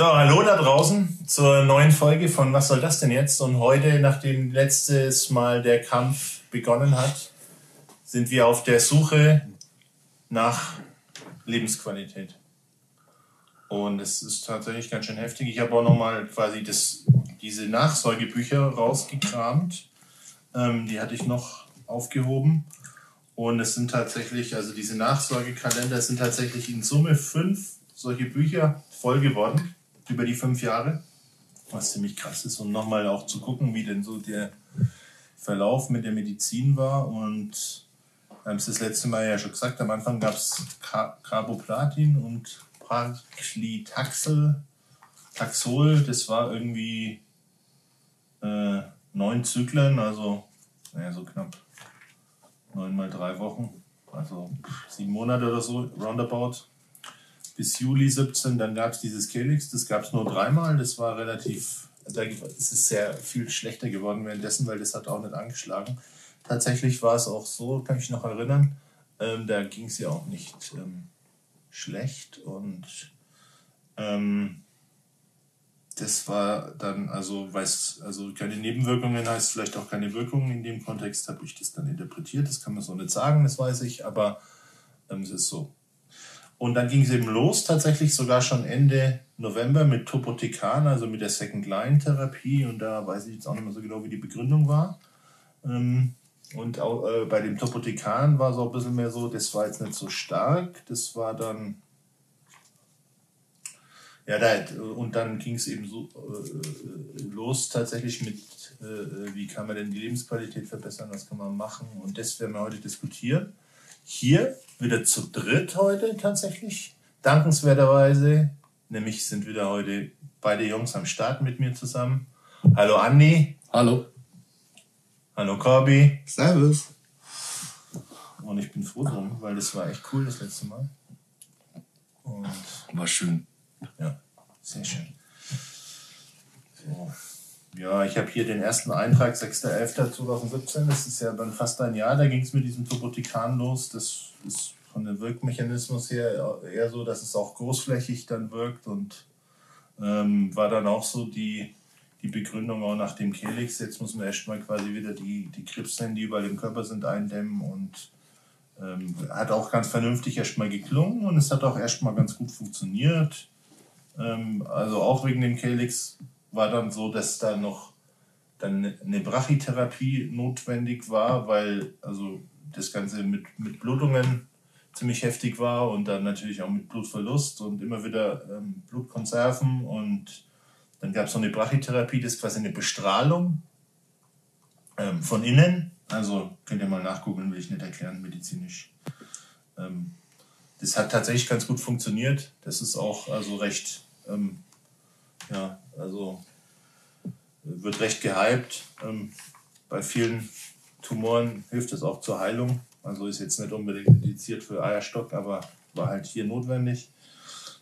So, hallo da draußen zur neuen Folge von Was soll das denn jetzt? Und heute, nachdem letztes Mal der Kampf begonnen hat, sind wir auf der Suche nach Lebensqualität. Und es ist tatsächlich ganz schön heftig. Ich habe auch nochmal quasi das, diese Nachsorgebücher rausgekramt. Ähm, die hatte ich noch aufgehoben. Und es sind tatsächlich, also diese Nachsorgekalender sind tatsächlich in Summe fünf solche Bücher voll geworden über die fünf Jahre, was ziemlich krass ist. Und nochmal auch zu gucken, wie denn so der Verlauf mit der Medizin war. Und wir haben es das letzte Mal ja schon gesagt, am Anfang gab es Carboplatin und Paclitaxel, Taxol, das war irgendwie äh, neun Zyklen, also naja, so knapp neun mal drei Wochen, also sieben Monate oder so, roundabout bis Juli 17. Dann gab es dieses Kelix, das gab es nur dreimal. Das war relativ, da ist es sehr viel schlechter geworden währenddessen, weil das hat auch nicht angeschlagen. Tatsächlich war es auch so, kann ich noch erinnern, ähm, da ging es ja auch nicht ähm, schlecht und ähm, das war dann, also weiß, also keine Nebenwirkungen heißt vielleicht auch keine Wirkungen. In dem Kontext habe ich das dann interpretiert. Das kann man so nicht sagen, das weiß ich, aber ähm, es ist so. Und dann ging es eben los, tatsächlich sogar schon Ende November mit Topotekan, also mit der Second-Line-Therapie. Und da weiß ich jetzt auch nicht mehr so genau, wie die Begründung war. Ähm, und auch äh, bei dem Topotekan war es auch ein bisschen mehr so, das war jetzt nicht so stark. Das war dann. Ja, da, und dann ging es eben so äh, los tatsächlich mit, äh, wie kann man denn die Lebensqualität verbessern, was kann man machen. Und das werden wir heute diskutieren. Hier wieder zu dritt heute tatsächlich. Dankenswerterweise, nämlich sind wieder heute beide Jungs am Start mit mir zusammen. Hallo Andi. Hallo. Hallo Corby. Servus. Und ich bin froh drum, weil das war echt cool das letzte Mal. Und war schön. Ja, sehr schön. So. Ja, ich habe hier den ersten Eintrag, 6.11.2017. Das ist ja dann fast ein Jahr. Da ging es mit diesem Topotikan los. Das ist von dem Wirkmechanismus her eher so, dass es auch großflächig dann wirkt und ähm, war dann auch so die, die Begründung auch nach dem Kelix. Jetzt muss man erstmal quasi wieder die, die Krebszellen, die überall im Körper sind, eindämmen und ähm, hat auch ganz vernünftig erstmal geklungen und es hat auch erstmal ganz gut funktioniert. Ähm, also auch wegen dem Kelix war dann so, dass da noch dann eine Brachytherapie notwendig war, weil also das Ganze mit, mit Blutungen ziemlich heftig war und dann natürlich auch mit Blutverlust und immer wieder ähm, Blutkonserven und dann gab es noch eine Brachytherapie, das ist quasi eine Bestrahlung ähm, von innen. Also könnt ihr mal nachgucken, will ich nicht erklären, medizinisch. Ähm, das hat tatsächlich ganz gut funktioniert. Das ist auch also recht ähm, ja, also wird recht gehypt. Ähm, bei vielen Tumoren hilft es auch zur Heilung. Also ist jetzt nicht unbedingt indiziert für Eierstock, aber war halt hier notwendig.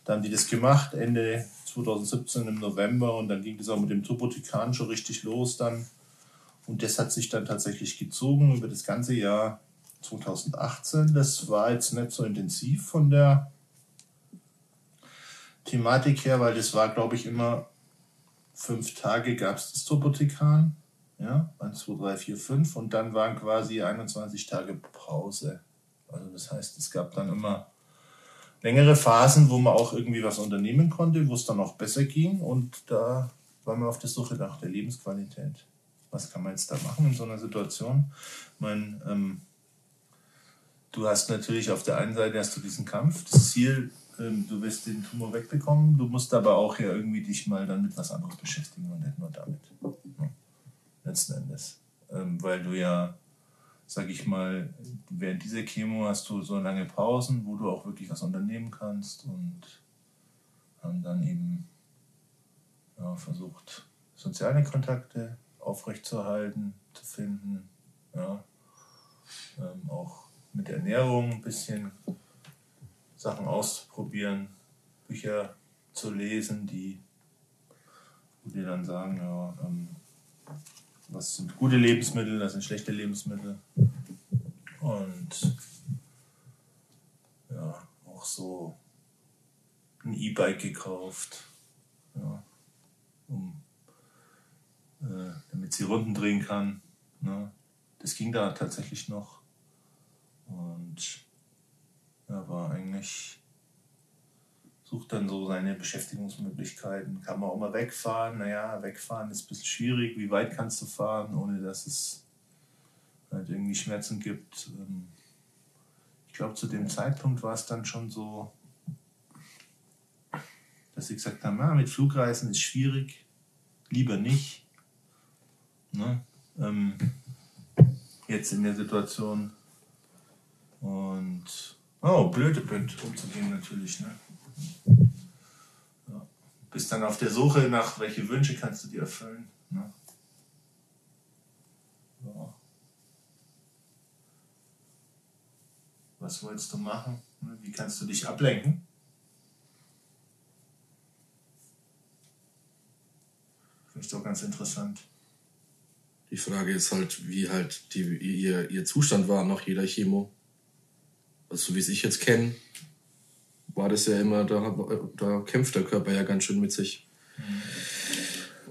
Dann haben die das gemacht, Ende 2017 im November und dann ging das auch mit dem Tubotikan schon richtig los dann. Und das hat sich dann tatsächlich gezogen über das ganze Jahr 2018. Das war jetzt nicht so intensiv von der Thematik her, weil das war, glaube ich, immer fünf Tage gab es das Topotekan. Ja, 1, 2, 3, 4, 5 und dann waren quasi 21 Tage Pause. Also das heißt, es gab dann immer längere Phasen, wo man auch irgendwie was unternehmen konnte, wo es dann auch besser ging und da waren wir auf der Suche nach der Lebensqualität. Was kann man jetzt da machen in so einer Situation? Ich meine, ähm, du hast natürlich auf der einen Seite hast du diesen Kampf. Das Ziel ähm, du wirst den Tumor wegbekommen, du musst aber auch ja irgendwie dich mal dann mit was anderes beschäftigen und nicht nur damit. Ja. Letzten Endes. Ähm, weil du ja, sag ich mal, während dieser Chemo hast du so lange Pausen, wo du auch wirklich was unternehmen kannst und haben dann eben ja, versucht, soziale Kontakte aufrechtzuerhalten, zu finden. Ja. Ähm, auch mit Ernährung ein bisschen Sachen auszuprobieren, Bücher zu lesen, die, die dann sagen, ja, ähm, was sind gute Lebensmittel, was sind schlechte Lebensmittel. Und ja, auch so ein E-Bike gekauft. um, äh, damit sie Runden drehen kann. Ne? Das ging da tatsächlich noch. Und ja, war eigentlich, sucht dann so seine Beschäftigungsmöglichkeiten. Kann man auch mal wegfahren. Naja, wegfahren ist ein bisschen schwierig. Wie weit kannst du fahren, ohne dass es halt irgendwie Schmerzen gibt? Ähm, ich glaube, zu dem Zeitpunkt war es dann schon so, dass sie gesagt haben, ah, mit Flugreisen ist schwierig, lieber nicht. Ne? Ähm, jetzt in der Situation. Und oh, blöd, blöd umzugehen natürlich. Ne? Ja. Bist dann auf der Suche nach, welche Wünsche kannst du dir erfüllen. Ne? Ja. Was wolltest du machen? Wie kannst du dich ablenken? Finde ich doch ganz interessant. Die Frage ist halt, wie halt die, ihr, ihr Zustand war nach jeder Chemo. Also so wie es ich jetzt kenne, war das ja immer, da, da kämpft der Körper ja ganz schön mit sich.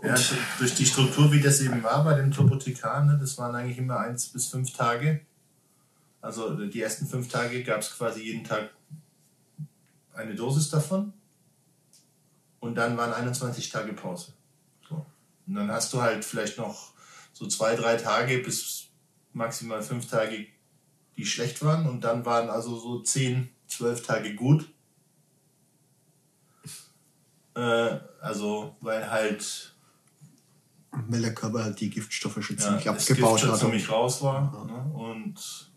Ja, also durch die Struktur, wie das eben war bei dem Turbotikar, ne, das waren eigentlich immer eins bis fünf Tage. Also die ersten fünf Tage gab es quasi jeden Tag eine Dosis davon. Und dann waren 21 Tage Pause. So. Und dann hast du halt vielleicht noch so zwei, drei Tage bis maximal fünf Tage, die schlecht waren. Und dann waren also so zehn, zwölf Tage gut. Äh, also, weil halt. Weil der Körper halt die Giftstoffe schon ziemlich ja, abgebaut Gift hat. ziemlich raus war. Ja. Ne? Und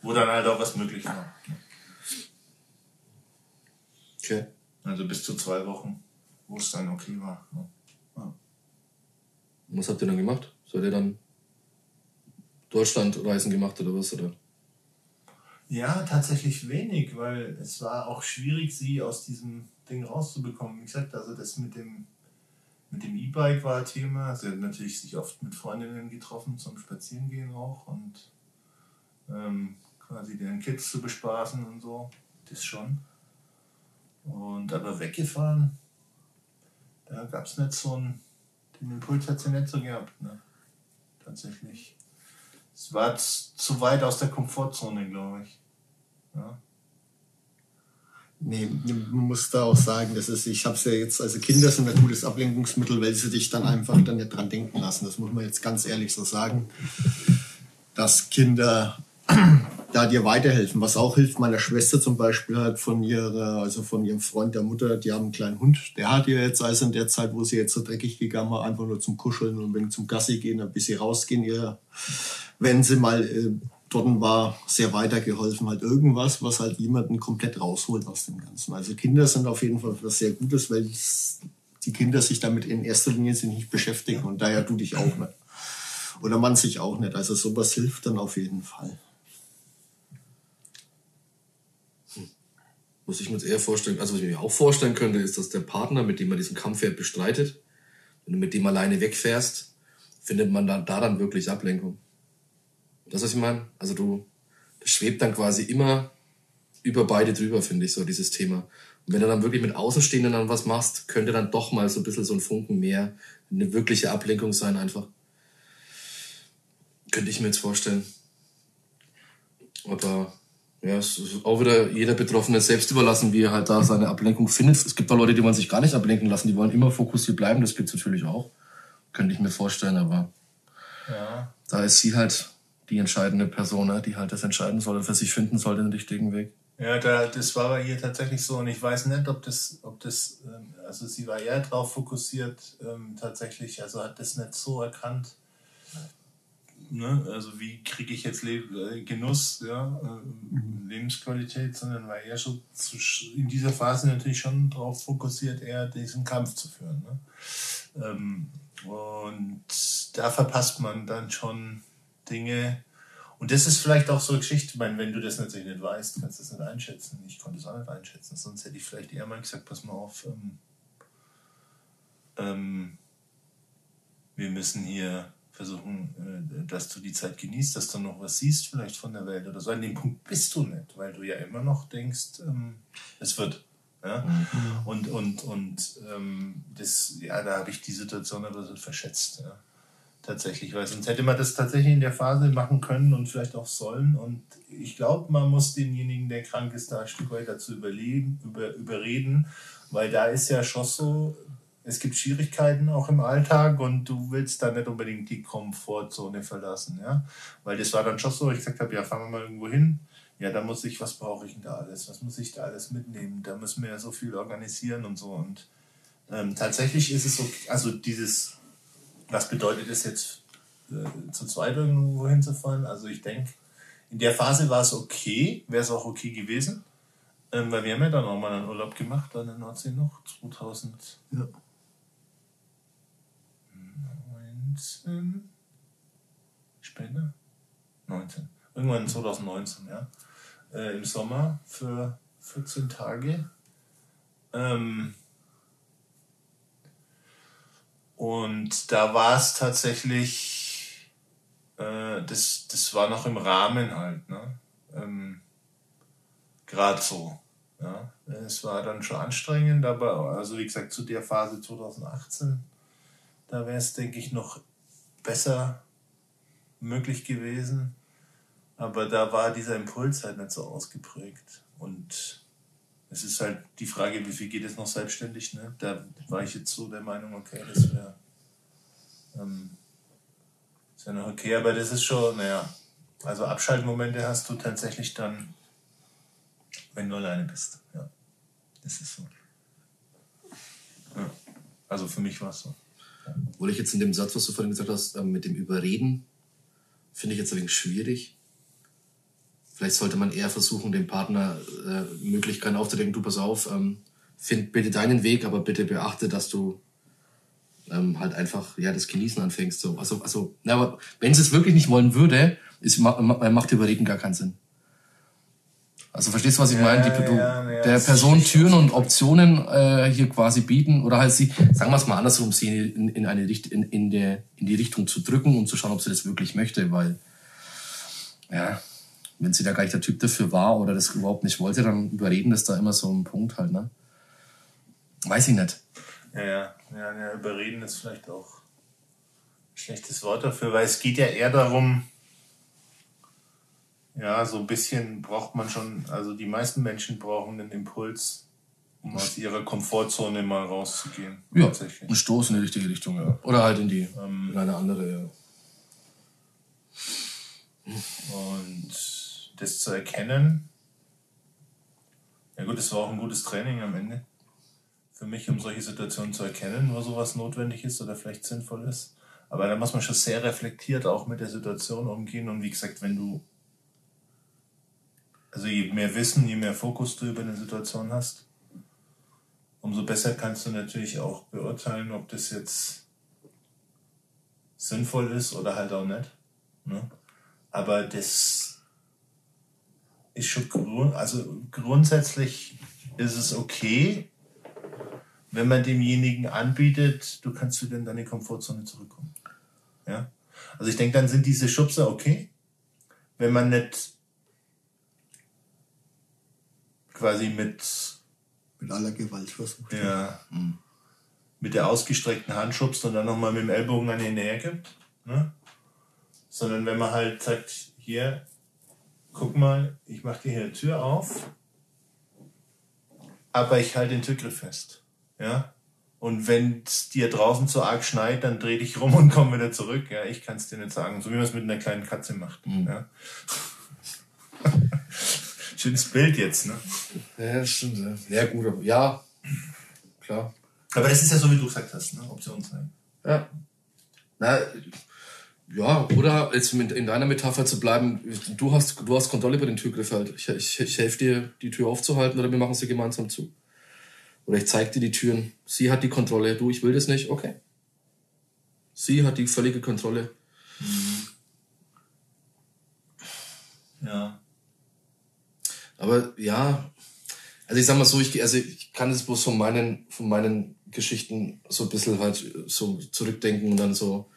wo dann halt auch was möglich war. Okay. Also bis zu zwei Wochen, wo es dann okay war. Ne? Ja. Was habt ihr dann gemacht? Seid ihr dann Deutschlandreisen gemacht oder was? Oder? Ja, tatsächlich wenig, weil es war auch schwierig, sie aus diesem Ding rauszubekommen. Wie gesagt, also das mit dem mit dem E-Bike war Thema. Sie hat natürlich sich oft mit Freundinnen getroffen zum Spazierengehen auch und ähm, quasi den Kids zu bespaßen und so. Das schon. Und aber weggefahren, da gab es nicht so einen, den Impuls hat sie nicht so gehabt. Ne? Tatsächlich. Es war zu weit aus der Komfortzone, glaube ich. Ja. Nee, man muss da auch sagen, das ist, ich habe es ja jetzt, also Kinder sind ein gutes Ablenkungsmittel, weil sie dich dann einfach dann nicht dran denken lassen. Das muss man jetzt ganz ehrlich so sagen, dass Kinder da dir weiterhelfen. Was auch hilft, meiner Schwester zum Beispiel halt von ihrer, also von ihrem Freund der Mutter, die haben einen kleinen Hund. Der hat ihr jetzt also in der Zeit, wo sie jetzt so dreckig gegangen war, einfach nur zum Kuscheln und wenn zum Gassi gehen, ein bisschen rausgehen, ihr, wenn sie mal äh, dort war, sehr weitergeholfen. Halt irgendwas, was halt jemanden komplett rausholt aus dem Ganzen. Also Kinder sind auf jeden Fall was sehr Gutes, weil die Kinder sich damit in erster Linie nicht beschäftigen und daher du dich auch nicht. Oder man sich auch nicht. Also sowas hilft dann auf jeden Fall. Was ich mir jetzt eher vorstellen, also was ich mir auch vorstellen könnte, ist, dass der Partner, mit dem man diesen Kampfwert bestreitet, wenn du mit dem alleine wegfährst, findet man da, da dann wirklich Ablenkung. Das, was ich meine? Also du, schwebt dann quasi immer über beide drüber, finde ich, so dieses Thema. Und wenn du dann wirklich mit Außenstehenden dann was machst, könnte dann doch mal so ein bisschen so ein Funken mehr eine wirkliche Ablenkung sein einfach. Könnte ich mir jetzt vorstellen. Aber ja, es ist auch wieder jeder Betroffene selbst überlassen, wie er halt da seine Ablenkung findet. Es gibt auch Leute, die wollen sich gar nicht ablenken lassen, die wollen immer fokussiert bleiben, das gibt es natürlich auch. Könnte ich mir vorstellen, aber ja. da ist sie halt die entscheidende Person, ne, die halt das entscheiden soll für sich finden soll, den richtigen Weg. Ja, da, das war bei ihr tatsächlich so und ich weiß nicht, ob das, ob das, ähm, also sie war eher darauf fokussiert, ähm, tatsächlich, also hat das nicht so erkannt, ne? also wie kriege ich jetzt Le äh, Genuss, ja, äh. Lebensqualität, sondern war eher schon zu, in dieser Phase natürlich schon darauf fokussiert, eher diesen Kampf zu führen. Ne? Ähm, und da verpasst man dann schon Dinge. Und das ist vielleicht auch so eine Geschichte, ich meine, wenn du das natürlich nicht weißt, kannst du das nicht einschätzen. Ich konnte es auch nicht einschätzen, sonst hätte ich vielleicht eher mal gesagt, pass mal auf, ähm, ähm, wir müssen hier versuchen, äh, dass du die Zeit genießt, dass du noch was siehst vielleicht von der Welt oder so. An dem Punkt bist du nicht, weil du ja immer noch denkst, ähm, es wird. Ja? Und, und, und ähm, das, ja, da habe ich die Situation ein bisschen verschätzt. Ja? Tatsächlich, weil sonst hätte man das tatsächlich in der Phase machen können und vielleicht auch sollen. Und ich glaube, man muss denjenigen, der krank ist, da ein Stück weit dazu überleben, über, überreden, weil da ist ja schon so, es gibt Schwierigkeiten auch im Alltag und du willst da nicht unbedingt die Komfortzone verlassen, ja. Weil das war dann schon so, ich gesagt habe, ja, fahren wir mal irgendwo hin. Ja, da muss ich, was brauche ich denn da alles? Was muss ich da alles mitnehmen? Da müssen wir ja so viel organisieren und so. Und ähm, tatsächlich ist es so, also dieses, was bedeutet es jetzt, äh, zu zweit irgendwo hinzufahren? Also ich denke, in der Phase war es okay, wäre es auch okay gewesen. Ähm, weil wir haben ja dann auch mal einen Urlaub gemacht an der Nordsee noch, 2000. Ja. 19? Später? 19. Irgendwann 2019, ja. Äh, Im Sommer für 14 Tage. Ähm, und da war es tatsächlich, äh, das, das war noch im Rahmen halt, ne? Ähm, Gerade so. Ja. Es war dann schon anstrengend, aber also wie gesagt, zu der Phase 2018 da wäre es, denke ich, noch besser möglich gewesen. Aber da war dieser Impuls halt nicht so ausgeprägt. Und es ist halt die Frage, wie viel geht es noch selbstständig. Ne? Da war ich jetzt so der Meinung, okay, das wäre ähm, wär noch okay. Aber das ist schon, naja, also Abschaltmomente hast du tatsächlich dann, wenn du alleine bist. Ja, das ist so. Ja. Also für mich war es so. Obwohl ich jetzt in dem Satz, was du vorhin gesagt hast, ähm, mit dem Überreden, finde ich jetzt ein wenig schwierig. Vielleicht sollte man eher versuchen, dem Partner äh, Möglichkeiten aufzudenken, du pass auf, ähm, find bitte deinen Weg, aber bitte beachte, dass du ähm, halt einfach ja das Genießen anfängst. So. Also, also, na, aber wenn sie es wirklich nicht wollen würde, ist, macht Überreden gar keinen Sinn. Also verstehst du, was ich ja, meine? Die, du, ja, ja, der Person Türen und Optionen äh, hier quasi bieten oder halt sie, sagen wir es mal andersrum, sie in, in, eine Richt in, in, der, in die Richtung zu drücken und zu schauen, ob sie das wirklich möchte, weil ja, wenn sie da gar nicht der Typ dafür war oder das überhaupt nicht wollte, dann überreden ist da immer so ein Punkt halt, ne? Weiß ich nicht. Ja, ja, ja, ja überreden ist vielleicht auch ein schlechtes Wort dafür, weil es geht ja eher darum, ja, so ein bisschen braucht man schon, also die meisten Menschen brauchen den Impuls, um aus ihrer Komfortzone mal rauszugehen. Ja, tatsächlich. ein Stoß in die richtige Richtung, ja. Oder halt in die, ähm, in eine andere, ja. Und das zu erkennen, ja gut, das war auch ein gutes Training am Ende. Für mich, um solche Situationen zu erkennen, wo sowas notwendig ist oder vielleicht sinnvoll ist. Aber da muss man schon sehr reflektiert auch mit der Situation umgehen. Und wie gesagt, wenn du also je mehr Wissen, je mehr Fokus du über eine Situation hast, umso besser kannst du natürlich auch beurteilen, ob das jetzt sinnvoll ist oder halt auch nicht. Ne? Aber das ist schon grund, also grundsätzlich ist es okay, wenn man demjenigen anbietet, du kannst wieder in deine Komfortzone zurückkommen. Ja? Also ich denke, dann sind diese Schubser okay. Wenn man nicht quasi mit. Mit aller Gewalt versucht. Ja. Mhm. Mit der ausgestreckten Hand schubst und dann nochmal mit dem Ellbogen an ihn näher gibt. Ne? Sondern wenn man halt sagt, hier, guck mal, ich mache dir hier eine Tür auf, aber ich halte den Türgriff fest. Ja? Und wenn es dir draußen zu arg schneit, dann dreh dich rum und komm wieder zurück. Ja, ich kann es dir nicht sagen. So wie man es mit einer kleinen Katze macht. Mhm. Ja? Schönes Bild jetzt, ne? Ja, stimmt. Ja, gut, aber ja, klar. Aber das ist ja so, wie du gesagt hast, ne? Option sein. Ja. Na, ja, oder jetzt in deiner Metapher zu bleiben, du hast, du hast Kontrolle über den Türgriff halt. Ich, ich, ich helfe dir, die Tür aufzuhalten oder wir machen sie gemeinsam zu. Oder ich zeige dir die Türen. Sie hat die Kontrolle. Du, ich will das nicht. Okay. Sie hat die völlige Kontrolle. Mhm. Ja. Aber ja, also ich sag mal so, ich, also ich kann es bloß von meinen, von meinen Geschichten so ein bisschen halt so zurückdenken und dann so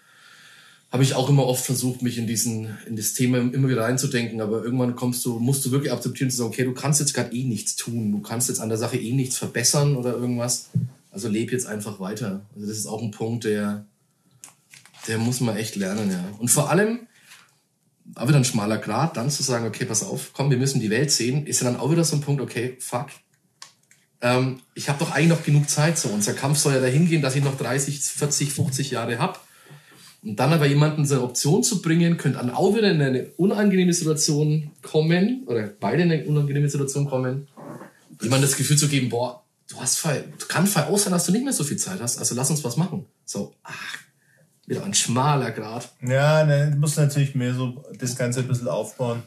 habe ich auch immer oft versucht, mich in diesen, in das Thema immer wieder reinzudenken, aber irgendwann kommst du, musst du wirklich akzeptieren zu sagen, okay, du kannst jetzt gerade eh nichts tun, du kannst jetzt an der Sache eh nichts verbessern oder irgendwas. Also leb jetzt einfach weiter. Also das ist auch ein Punkt, der, der muss man echt lernen, ja. Und vor allem, aber dann schmaler Grad, dann zu sagen, okay, pass auf, komm, wir müssen die Welt sehen, ist ja dann auch wieder so ein Punkt, okay, fuck. Ähm, ich habe doch eigentlich noch genug Zeit, so unser Kampf soll ja dahin gehen, dass ich noch 30, 40, 50 Jahre hab. Und dann aber jemanden so eine Option zu bringen, könnte dann auch wieder in eine unangenehme Situation kommen, oder beide in eine unangenehme Situation kommen, jemandem das Gefühl zu geben, boah, du hast voll, du kann voll aus sein, dass du nicht mehr so viel Zeit hast, also lass uns was machen. So, ach, wieder ein schmaler Grad. Ja, ne, du musst natürlich mehr so das Ganze ein bisschen aufbauen.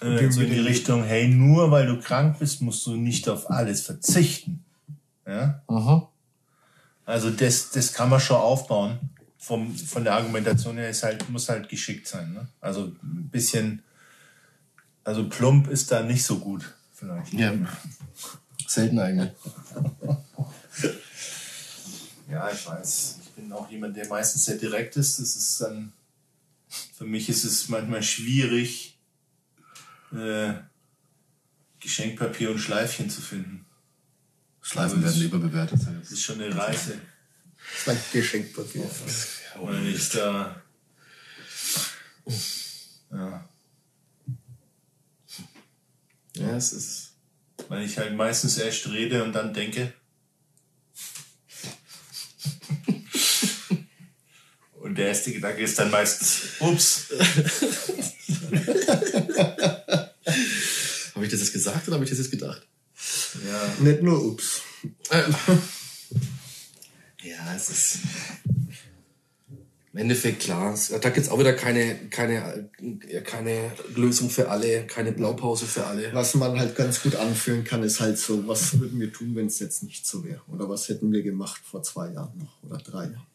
Äh, so in die Richtung, hey, nur weil du krank bist, musst du nicht auf alles verzichten. Ja? Aha. Also das, das kann man schon aufbauen. Vom, von der Argumentation her ist halt, muss halt geschickt sein. Ne? Also ein bisschen, also plump ist da nicht so gut, vielleicht. Ja. Selten eigentlich. Ja, ich weiß. Ich bin auch jemand, der meistens sehr direkt ist. Das ist dann, für mich ist es manchmal schwierig, äh, Geschenkpapier und Schleifchen zu finden. Schleifen werden überbewertet. Das ist schon eine Reise. Mein Geschenkpapier. Oder nicht da. Ja. Ja, es ist. Weil ich halt meistens erst rede und dann denke. Und der erste Gedanke ist dann meistens, ups. Habe ich das jetzt gesagt oder habe ich das jetzt gedacht? Ja. Nicht nur ups. Ja, es ist. Im Endeffekt klar. es- Da gibt es auch wieder keine, keine, keine Lösung für alle, keine Blaupause für alle. Was man halt ganz gut anführen kann, ist halt so, was würden wir tun, wenn es jetzt nicht so wäre? Oder was hätten wir gemacht vor zwei Jahren noch oder drei Jahren?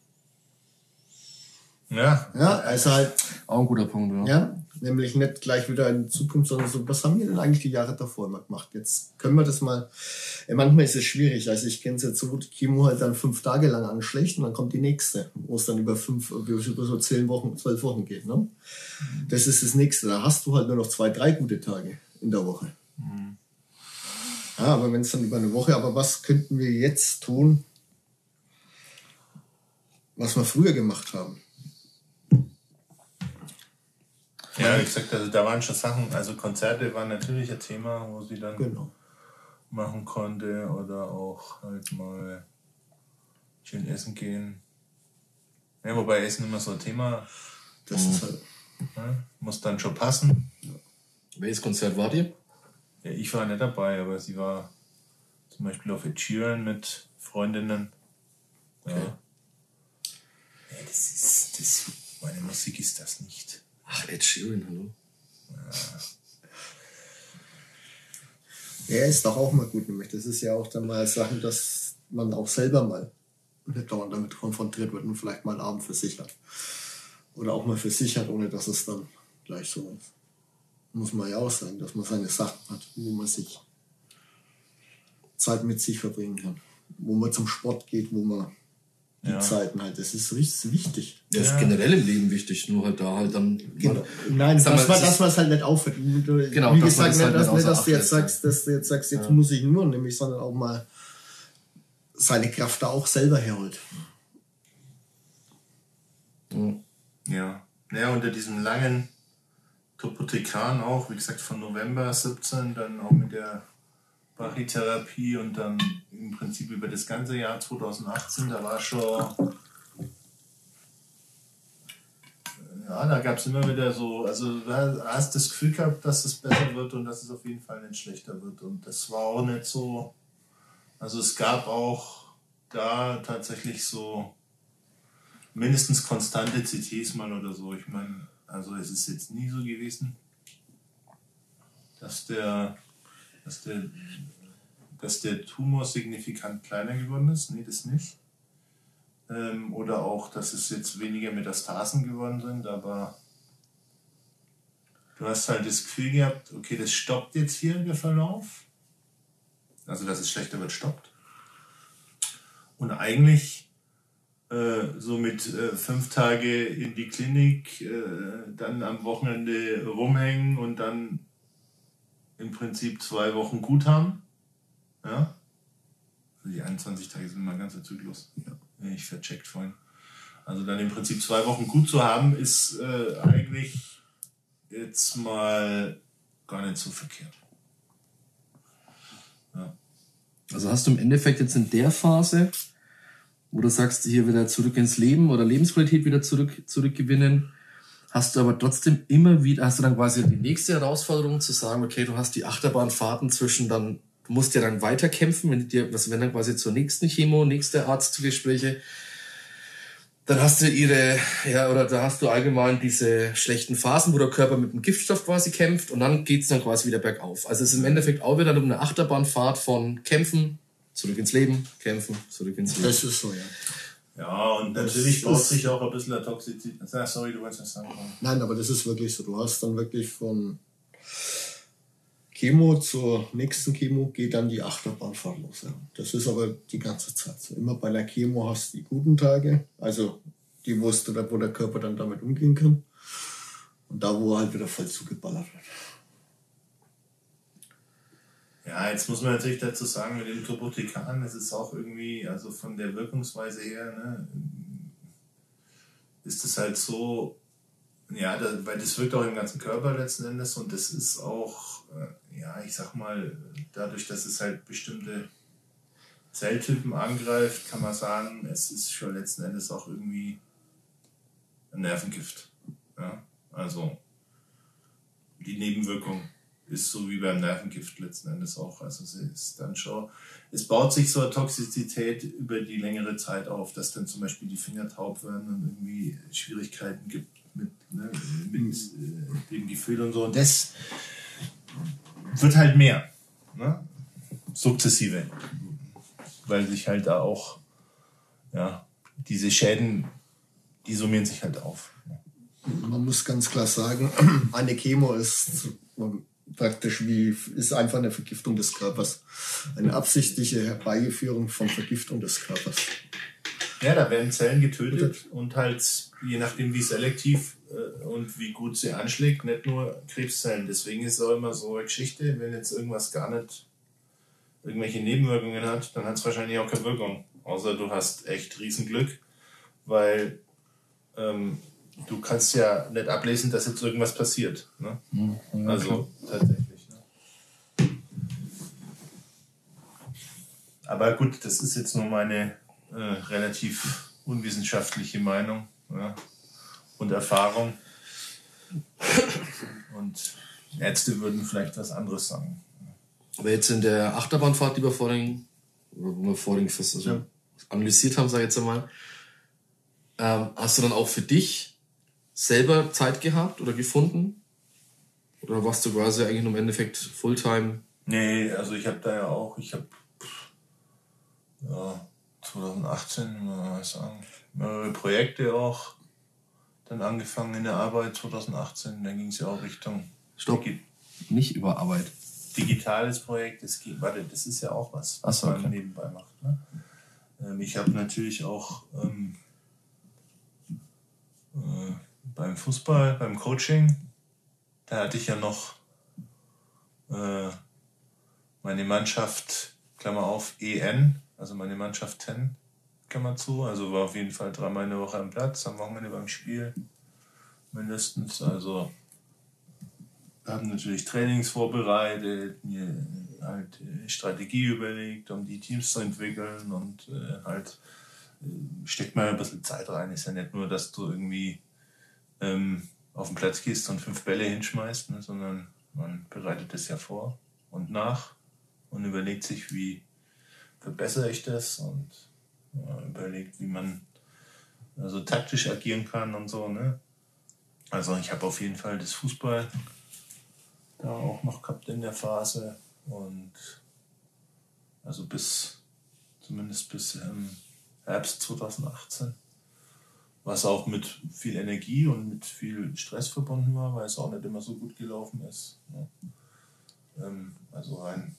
Ja. Ja, also halt, Auch ein guter Punkt, ja. ja, nämlich nicht gleich wieder in Zukunft, sondern so, was haben wir denn eigentlich die Jahre davor immer gemacht? Jetzt können wir das mal, ja, manchmal ist es schwierig, also ich kenne es jetzt so gut, Chemo halt dann fünf Tage lang anschlägt und dann kommt die nächste, wo es dann über fünf, über so zehn Wochen, zwölf Wochen geht, ne? Das ist das nächste, da hast du halt nur noch zwei, drei gute Tage in der Woche. Ja, aber wenn es dann über eine Woche, aber was könnten wir jetzt tun, was wir früher gemacht haben? Ja, wie gesagt, also da waren schon Sachen, also Konzerte waren natürlich ein Thema, wo sie dann Genau. machen konnte oder auch halt mal schön essen gehen. Ja, wobei Essen immer so ein Thema Das ist halt, ne? muss dann schon passen. Welches Konzert war dir? Ja, ich war nicht dabei, aber sie war zum Beispiel auf Ed Sheeran mit Freundinnen. Ja. ja das ist, das, meine Musik ist das nicht. Ach, Ed Sheeran, hallo. Ja, ist doch auch mal gut, nämlich das ist ja auch dann mal Sachen, dass man auch selber mal nicht dauernd damit konfrontiert wird und vielleicht mal einen Abend für sich hat. Oder auch mal für sich hat, ohne dass es dann gleich so ist. Muss man ja auch sagen, dass man seine Sachen hat, wo man sich Zeit mit sich verbringen kann. Wo man zum Sport geht, wo man die Ja. Zeiten halt, das ist richtig wichtig. Das Ja. ist generell im Leben wichtig, nur halt da halt dann. Genau. Nein, das mal, war es das, ist- was halt nicht. Du- Genau, Wie man gesagt, das nicht, halt dass, nicht nicht, dass du jetzt sagst, dass du jetzt sagst, jetzt muss ich nur, nämlich, sondern auch mal seine Kraft da auch selber herholt. Ja. Ja, unter diesem langen Topothekan auch, wie gesagt, von November 17, dann auch mit der Brachytherapie und dann im Prinzip über das ganze Jahr 2018, da war schon. Ja, da gab es immer wieder so, also da hast das Gefühl gehabt, dass es besser wird und dass es auf jeden Fall nicht schlechter wird. Und das war auch nicht so. Also es gab auch da tatsächlich so mindestens konstante CTs mal oder so. Ich meine, also es ist jetzt nie so gewesen, dass der, dass der, dass der Tumor signifikant kleiner geworden ist. Nee, das nicht. Ähm, oder auch, dass es jetzt weniger Metastasen geworden sind, aber du hast halt das Gefühl gehabt, okay, das stoppt jetzt hier der Verlauf. Also, dass es schlechter wird, stoppt. Und eigentlich äh, so mit äh, fünf Tage in die Klinik, äh, dann am Wochenende rumhängen und dann im Prinzip zwei Wochen gut haben. Ja? Also die 21 Tage sind mein ganzer Zyklus. Ja. Ich vercheckt vorhin. Also dann im Prinzip zwei Wochen gut zu haben, ist äh, eigentlich jetzt mal gar nicht so verkehrt. Ja. Also hast du im Endeffekt jetzt in der Phase, wo du sagst, hier wieder zurück ins Leben oder Lebensqualität wieder zurück, zurückgewinnen, hast du aber trotzdem immer wieder, hast du dann quasi die nächste Herausforderung zu sagen, okay, du hast die Achterbahnfahrten zwischen dann, du musst ja dann weiterkämpfen, wenn dir, was wenn dann quasi zur nächsten Chemo, nächste Arztgespräche, dann hast du ihre, ja, oder da hast du allgemein diese schlechten Phasen, wo der Körper mit dem Giftstoff quasi kämpft und dann geht's dann quasi wieder bergauf. Also es ist im Endeffekt auch wieder eine Achterbahnfahrt von Kämpfen, zurück ins Leben, kämpfen, zurück ins Leben. Das ist so, ja. Ja, und natürlich baut sich auch ein bisschen der Toxizität. Sorry, du wolltest was sagen. Nein, aber das ist wirklich so. Du hast dann wirklich von Chemo zur nächsten Chemo geht dann die Achterbahnfahrt los. Ja. Das ist aber die ganze Zeit so. Immer bei der Chemo hast du die guten Tage, also die, wo, wo der Körper dann damit umgehen kann. Und da, wo halt wieder voll zugeballert wird. Ja, jetzt muss man natürlich dazu sagen, mit dem Turbotikan, das ist auch irgendwie, also von der Wirkungsweise her, ne, ist es halt so, ja, da, weil das wirkt auch im ganzen Körper letzten Endes und das ist auch, äh, ja, ich sag mal, dadurch, dass es halt bestimmte Zelltypen angreift, kann man sagen, es ist schon letzten Endes auch irgendwie ein Nervengift. Ja? Also die Nebenwirkung ist so wie beim Nervengift letzten Endes auch. Also es ist dann schon, es baut sich so eine Toxizität über die längere Zeit auf, dass dann zum Beispiel die Finger taub werden und irgendwie Schwierigkeiten gibt mit, ne, mit äh, dem Gefühl und so. Und das wird halt mehr. Ne? Sukzessive. Weil sich halt da auch, ja, diese Schäden, die summieren sich halt auf. Man muss ganz klar sagen, eine Chemo ist praktisch wie, ist einfach eine Vergiftung des Körpers. Eine absichtliche Herbeigeführung von Vergiftung des Körpers. Ja, da werden Zellen getötet und halt, je nachdem wie selektiv äh, und wie gut sie anschlägt, nicht nur Krebszellen. Deswegen ist es auch immer so eine Geschichte, wenn jetzt irgendwas gar nicht irgendwelche Nebenwirkungen hat, dann hat es wahrscheinlich auch keine Wirkung. Außer du hast echt Riesenglück, weil ähm, du kannst ja nicht ablesen, dass jetzt irgendwas passiert. Ne? Ja, also tatsächlich. Ne? Aber gut, das ist jetzt nur meine äh, relativ unwissenschaftliche Meinung ja? und Erfahrung. Und Ärzte würden vielleicht was anderes sagen. Aber jetzt in der Achterbahnfahrt, die wir vorhin, wo wir vorhin fest also ja. analysiert haben, sag ich jetzt einmal, ähm, hast du dann auch für dich selber Zeit gehabt oder gefunden? Oder warst du quasi eigentlich nur im Endeffekt Fulltime? Nee, also ich habe da ja auch, ich habe ja, 2018, mal sagen, mehrere Projekte auch dann angefangen in der Arbeit 2018, dann ging es ja auch Richtung Stopp. Nicht über Arbeit. Digitales Projekt, das geht, warte, das ist ja auch was, was so, man okay. nebenbei macht. Ne? Ähm, ich habe natürlich auch ähm, äh, beim Fußball, beim Coaching, da hatte ich ja noch äh, meine Mannschaft, Klammer auf, EN, also meine Mannschaft 10, Klammer zu. Also war auf jeden Fall dreimal in der Woche am Platz, am Wochenende beim Spiel mindestens. Also haben natürlich Trainings vorbereitet, mir halt äh, Strategie überlegt, um die Teams zu entwickeln und äh, halt äh, steckt mal ein bisschen Zeit rein. Ist ja nicht nur, dass du irgendwie ähm, auf den Platz gehst und fünf Bälle hinschmeißt, ne, sondern man bereitet es ja vor und nach und überlegt sich, wie verbessere ich das und ja, überlegt, wie man also taktisch agieren kann und so. Ne? Also ich habe auf jeden Fall das Fußball da auch noch gehabt in der Phase und also bis zumindest bis ähm, Herbst 2018 was auch mit viel Energie und mit viel Stress verbunden war, weil es auch nicht immer so gut gelaufen ist. Ja. Ähm, also rein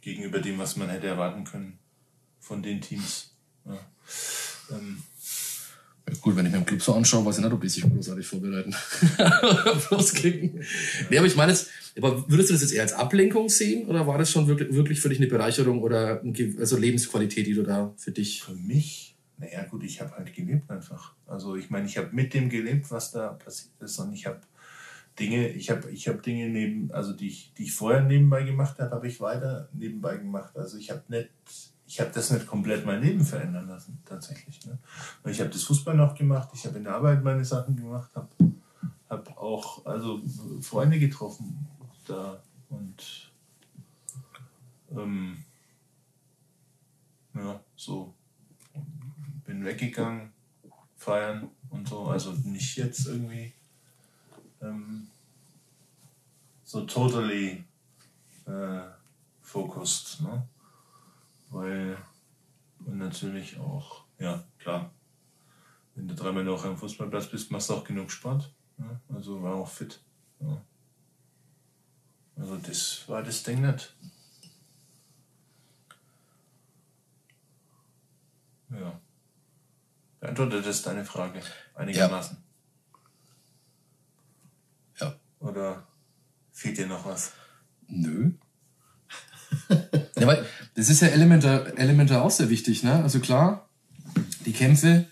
gegenüber dem, was man hätte erwarten können von den Teams, Ja. Ähm, Gut, wenn ich mir im Club so anschaue, weiß ich nicht, ob die sich großartig vorbereiten. Bloß kicken. Nee, aber ich meine jetzt, aber würdest du das jetzt eher als Ablenkung sehen oder war das schon wirklich, wirklich für dich eine Bereicherung oder ein Ge- also Lebensqualität, die du da für dich. für mich, naja gut, ich habe halt gelebt einfach. Also ich meine, ich habe mit dem gelebt, was da passiert ist und ich habe Dinge, ich habe ich hab Dinge neben, also die ich, die ich vorher nebenbei gemacht habe, habe ich weiter nebenbei gemacht. Also ich habe nicht, ich habe das nicht komplett mein Leben verändern lassen, tatsächlich. Ne? Ich habe das Fußball noch gemacht, ich habe in der Arbeit meine Sachen gemacht, habe hab auch also Freunde getroffen da und ähm, ja, so bin weggegangen, feiern und so. Also nicht jetzt irgendwie ähm, so totally äh, focused, ne? Weil und natürlich auch, ja, klar, wenn du dreimal noch am Fußballplatz bist, machst du auch genug Sport. Ne? Also war auch fit. Ja. Also das war das Ding nicht. Ja. Beantwortet das deine Frage einigermaßen? Ja. Oder fehlt dir noch was? Nö. ja, weil das ist ja elementar, elementar auch sehr wichtig, ne? Also klar, die Kämpfe,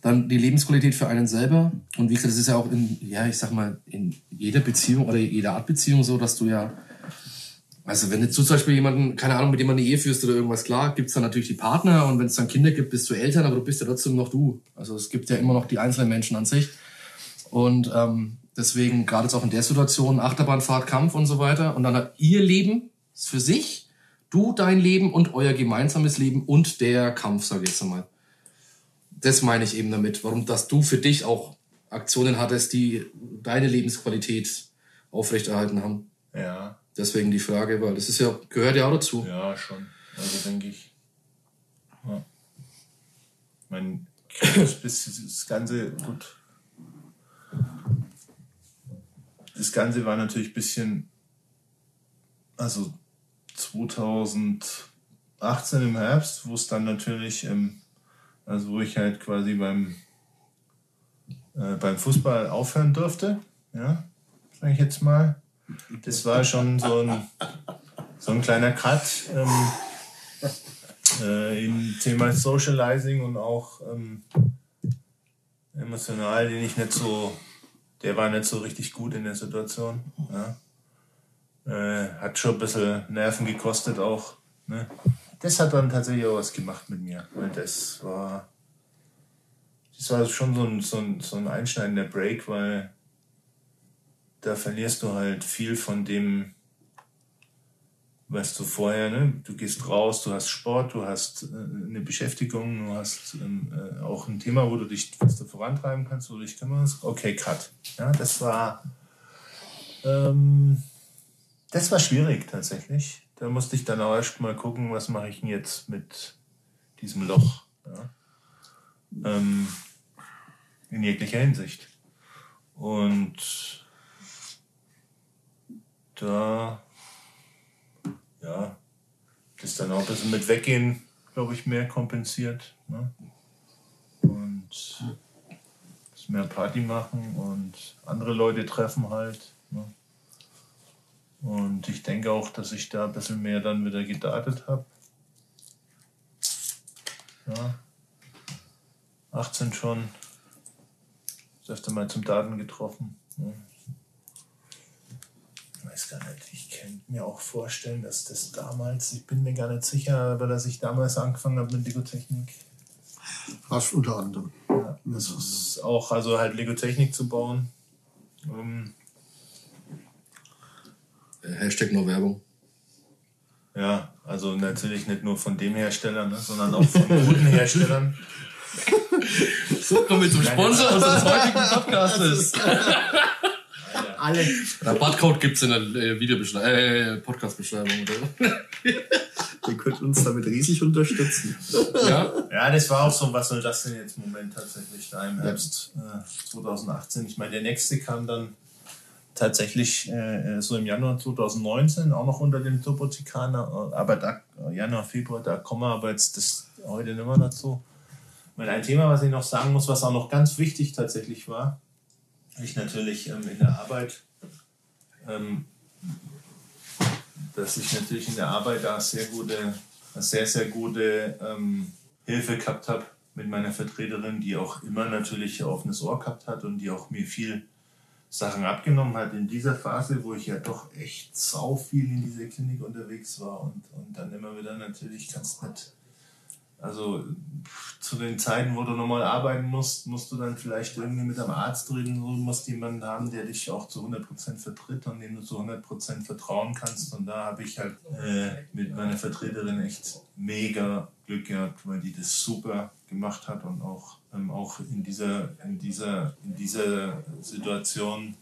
dann die Lebensqualität für einen selber. Und wie gesagt, das ist ja auch in, ja, ich sag mal, in jeder Beziehung oder jeder Art Beziehung so, dass du ja, also wenn jetzt du zum Beispiel jemanden, keine Ahnung, mit dem man eine Ehe führst oder irgendwas, klar, gibt's dann natürlich die Partner und wenn es dann Kinder gibt, bist du Eltern, aber du bist ja trotzdem noch du. Also es gibt ja immer noch die einzelnen Menschen an sich. Und ähm, deswegen, gerade jetzt auch in der Situation, Achterbahnfahrt, Kampf und so weiter. Und dann hat ihr Leben für sich, du dein Leben und euer gemeinsames Leben und der Kampf, sage ich jetzt einmal. Das meine ich eben damit, warum, dass du für dich auch Aktionen hattest, die deine Lebensqualität aufrechterhalten haben. Ja, Deswegen die Frage, weil das ist ja, gehört ja auch dazu. ja, schon. Also denke ich. Ja. Mein das, bis- das Ganze, gut. Das Ganze war natürlich ein bisschen, also 2018 im Herbst, wo es dann natürlich, ähm, also wo ich halt quasi beim, äh, beim Fußball aufhören durfte, ja, sage ich jetzt mal. Das war schon so ein, so ein kleiner Cut ähm, äh, im Thema Socializing und auch ähm, emotional, den ich nicht so, der war nicht so richtig gut in der Situation. Ja. Äh, hat schon ein bisschen Nerven gekostet auch. Ne? Das hat dann tatsächlich auch was gemacht mit mir, weil das war, das war schon so ein, so ein, so ein einschneidender Break, weil da verlierst du halt viel von dem, was du vorher, ne? Du gehst raus, du hast Sport, du hast äh, eine Beschäftigung, du hast ähm, äh, auch ein Thema, wo du dich was du vorantreiben kannst, wo du dich kümmerst. Okay, cut. Ja, das war ähm, das war schwierig tatsächlich. Da musste ich dann auch erst mal gucken, was mache ich denn jetzt mit diesem Loch. Ja? Ähm, in jeglicher Hinsicht. Und da, ja, das dann auch ein bisschen mit Weggehen, glaube ich, mehr kompensiert. Ne? Und mehr Party machen und andere Leute treffen halt. Ne? Und ich denke auch, dass ich da ein bisschen mehr dann wieder gedartet habe. Ja. 18 schon. Das öfter mal zum Daten getroffen. Ne? Ich weiß gar nicht, ich könnte mir auch vorstellen, dass das damals, ich bin mir gar nicht sicher, aber dass ich damals angefangen habe mit Lego-Technik. Hast unter anderem. Ja, das ist auch, also halt Lego-Technik zu bauen. Ähm, Äh, Hashtag nur Werbung. ja, also natürlich nicht nur von dem Hersteller, ne, sondern auch von guten Herstellern. So, kommen wir zum Sponsor unseres heutigen Podcastes. Alle. Rabattcode gibt's in der äh, Videobeschreibung, äh, Podcast-Beschreibung, oder? Ihr könnt uns damit riesig unterstützen. Ja? Ja, das war auch so, was soll das denn jetzt im Moment tatsächlich da im Herbst äh, 2018. Ich meine, der nächste kam dann tatsächlich äh, so im Januar 2019, auch noch unter dem Turbotikaner, aber da, Januar, Februar, da kommen wir aber jetzt das heute nicht mehr dazu. Ein Thema, was ich noch sagen muss, was auch noch ganz wichtig tatsächlich war, ich natürlich ähm, in der Arbeit, ähm, dass ich natürlich in der Arbeit da sehr gute, sehr, sehr gute ähm, Hilfe gehabt habe mit meiner Vertreterin, die auch immer natürlich ein offenes Ohr gehabt hat und die auch mir viel Sachen abgenommen hat in dieser Phase, wo ich ja doch echt sau viel in dieser Klinik unterwegs war und, und dann immer wieder natürlich ganz nett also zu den Zeiten, wo du normal arbeiten musst, musst du dann vielleicht irgendwie mit einem Arzt reden, du musst jemanden haben, der dich auch zu 100% vertritt und dem du zu 100% vertrauen kannst. Und da habe ich halt äh, mit meiner Vertreterin echt mega Glück gehabt, weil die das super gemacht hat und auch, ähm, auch in, dieser, in, dieser, in dieser Situation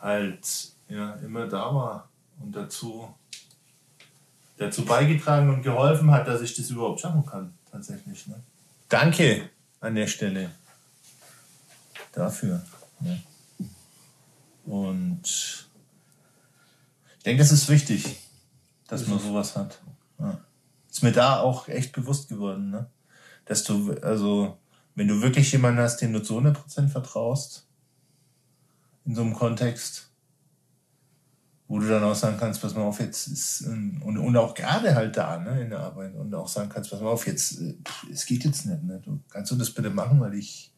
halt ja, immer da war und dazu dazu beigetragen und geholfen hat, dass ich das überhaupt schaffen kann, tatsächlich. Ne? Danke an der Stelle dafür. Ne? Und ich denke, das ist wichtig, dass man sowas hat. Ja. Ist mir da auch echt bewusst geworden, ne? dass du, also, wenn du wirklich jemanden hast, dem du zu 100% vertraust, in so einem Kontext, wo du dann auch sagen kannst, pass mal auf, jetzt ist, ähm, und, und auch gerade halt da, ne, in der Arbeit, und auch sagen kannst, pass mal auf, jetzt, äh, es geht jetzt nicht, ne, du kannst du das bitte machen, weil ich,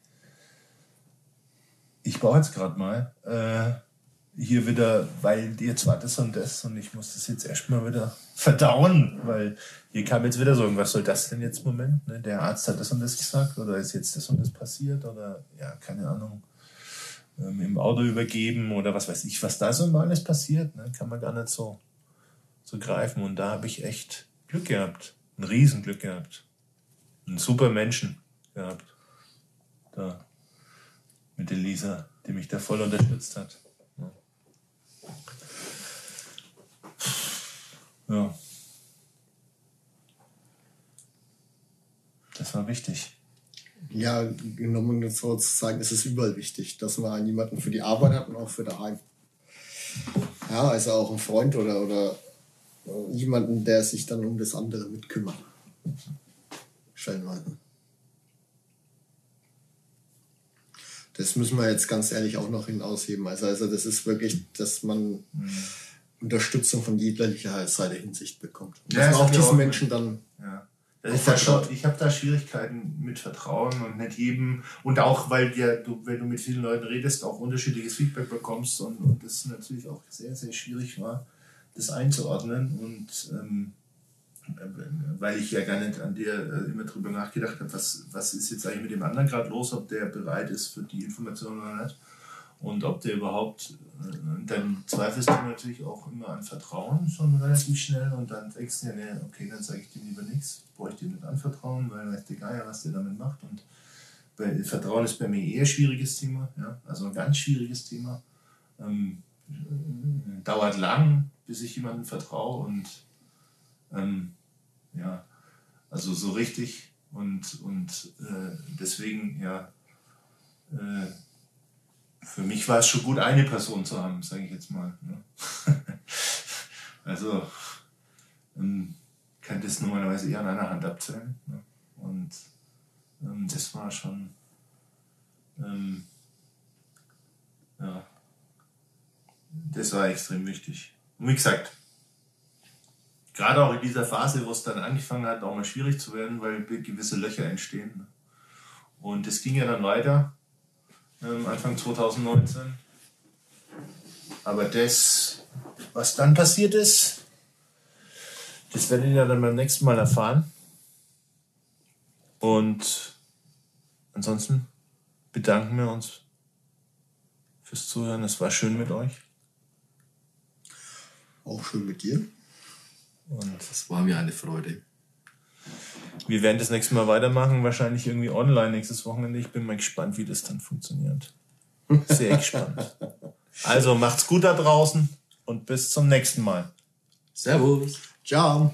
ich brauche jetzt gerade mal, äh, hier wieder, weil jetzt war das und das und ich muss das jetzt erstmal wieder verdauen, weil hier kam jetzt wieder so, was soll das denn jetzt im Moment? Ne? Der Arzt hat das und das gesagt oder ist jetzt das und das passiert oder ja, keine Ahnung ähm, im Auto übergeben oder was weiß ich, was da so mal alles passiert, ne? kann man gar nicht so, so greifen. Und da habe ich echt Glück gehabt, ein Riesenglück gehabt, einen super Menschen gehabt. Da mit Elisa, die mich da voll unterstützt hat. Ja. ja. Das war wichtig ja, genommen sozusagen ist es überall wichtig, dass man jemanden für die Arbeit hat und auch für daheim. Ja, also auch ein Freund oder, oder jemanden, der sich dann um das andere mitkümmert. Stellenweise. Das müssen wir jetzt ganz ehrlich auch noch hinausheben. Also, also das ist wirklich, dass man mhm. Unterstützung von jeglicher Seite Hinsicht bekommt. Und ja, dass man auch diesen Menschen dann ja. Schon, ich habe da Schwierigkeiten mit Vertrauen und nicht jedem. Und auch, weil ja, du, wenn du mit vielen Leuten redest, auch unterschiedliches Feedback bekommst und, und das natürlich auch sehr, sehr schwierig war, das einzuordnen. Und ähm, weil ich ja gar nicht an dir äh, immer drüber nachgedacht habe, was, was ist jetzt eigentlich mit dem anderen gerade los, ob der bereit ist für die Information oder nicht und ob der überhaupt, äh, dann zweifelst du natürlich auch immer an Vertrauen schon relativ schnell und dann denkst du ja, nee, okay, dann sage ich dir lieber nichts, brauche ich dir nicht anvertrauen, weil weiß der Geier, was der damit macht und bei, Vertrauen ist bei mir eher ein schwieriges Thema, ja? also ein ganz schwieriges Thema. Ähm, dauert lang, bis ich jemandem vertraue und ähm, ja, also so richtig und, und äh, deswegen, ja, äh, für mich war es schon gut, eine Person zu haben, sage ich jetzt mal. Ne? also ähm, kann das normalerweise eher an einer Hand abzählen. Ne? Und ähm, das war schon, ähm, ja, das war extrem wichtig. Und wie gesagt, gerade auch in dieser Phase, wo es dann angefangen hat, auch mal schwierig zu werden, weil gewisse Löcher entstehen. Ne? Und es ging ja dann weiter Anfang 2019. Aber das, was dann passiert ist, das werdet ihr dann beim nächsten Mal erfahren. Und ansonsten bedanken wir uns fürs Zuhören. Es war schön mit euch. Auch schön mit dir. Und es war mir eine Freude. Wir werden das nächste Mal weitermachen, wahrscheinlich irgendwie online nächstes Wochenende. Ich bin mal gespannt, wie das dann funktioniert. Sehr gespannt. Also macht's gut da draußen und bis zum nächsten Mal. Servus. Ciao.